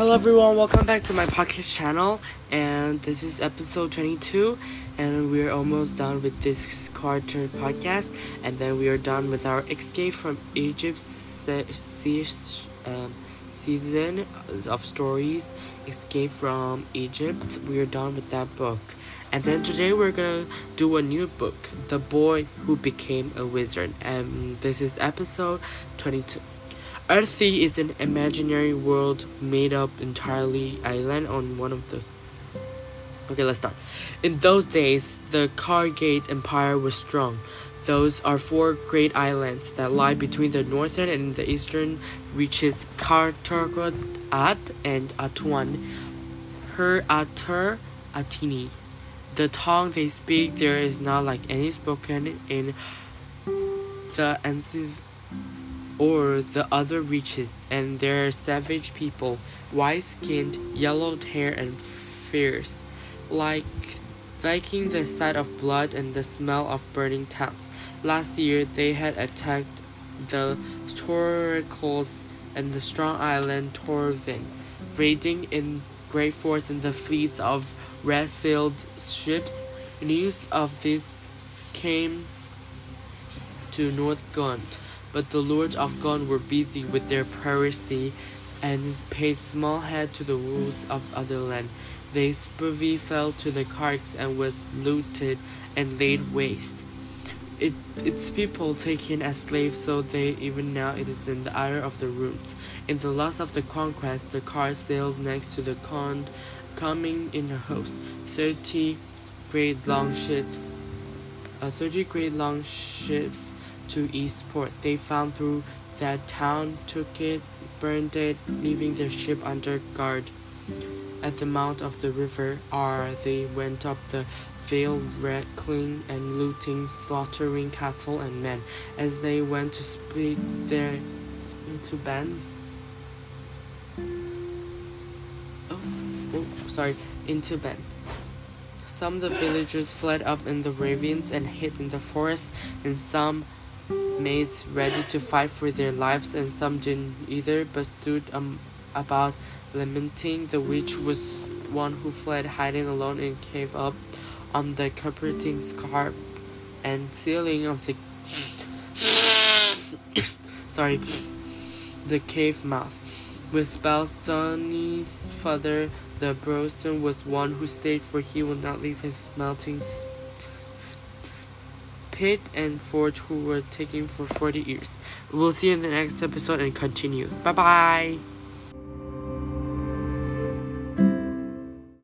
Hello everyone, welcome back to my podcast channel and this is episode 22 and we're almost done with this quarter podcast and then we are done with our escape from Egypt se- se- um, season of stories escape from Egypt. We are done with that book. And then today we're gonna do a new book, The Boy Who Became a Wizard. And this is episode 22. Earthsea is an imaginary world made up entirely island on one of the Okay, let's start. In those days, the Kargad Empire was strong. Those are four great islands that lie between the northern and the eastern reaches Kartargot At and Atuan, Her Atur Atini. The tongue they speak there is not like any spoken in the ancient or the other reaches, and they are savage people, white skinned, yellowed hair, and fierce, like liking the sight of blood and the smell of burning towns. Last year they had attacked the Torikles and the strong island Torvin, raiding in great force in the fleets of red-sailed ships. News of this came to North Gont but the lords of Gont were busy with their piracy and paid small heed to the rules of other land. They spurvy fell to the Kargs and was looted and laid waste. It, its people taken as slaves, so they even now it is in the ire of the roots. In the lust of the conquest, the car sailed next to the con, coming in a host, thirty great long ships, uh, thirty great long ships to Eastport. They found through that town, took it, burned it, leaving their ship under guard. At the mouth of the river Ar, they went up the vale, wrecking and looting, slaughtering cattle and men. As they went to split their into bands. Oh, oh, sorry, into bands. Some of the villagers fled up in the ravines and hid in the forest, and some made ready to fight for their lives, and some didn't either, but stood um, about lamenting. The witch was one who fled, hiding alone in a cave up on the Kapperding scarp and ceiling of the sorry the cave mouth. With spells, Duny's father, the Broson, was one who stayed, for he would not leave his melting And Forge who were taken for 40 years. We'll see you in the next episode and continue. Bye bye!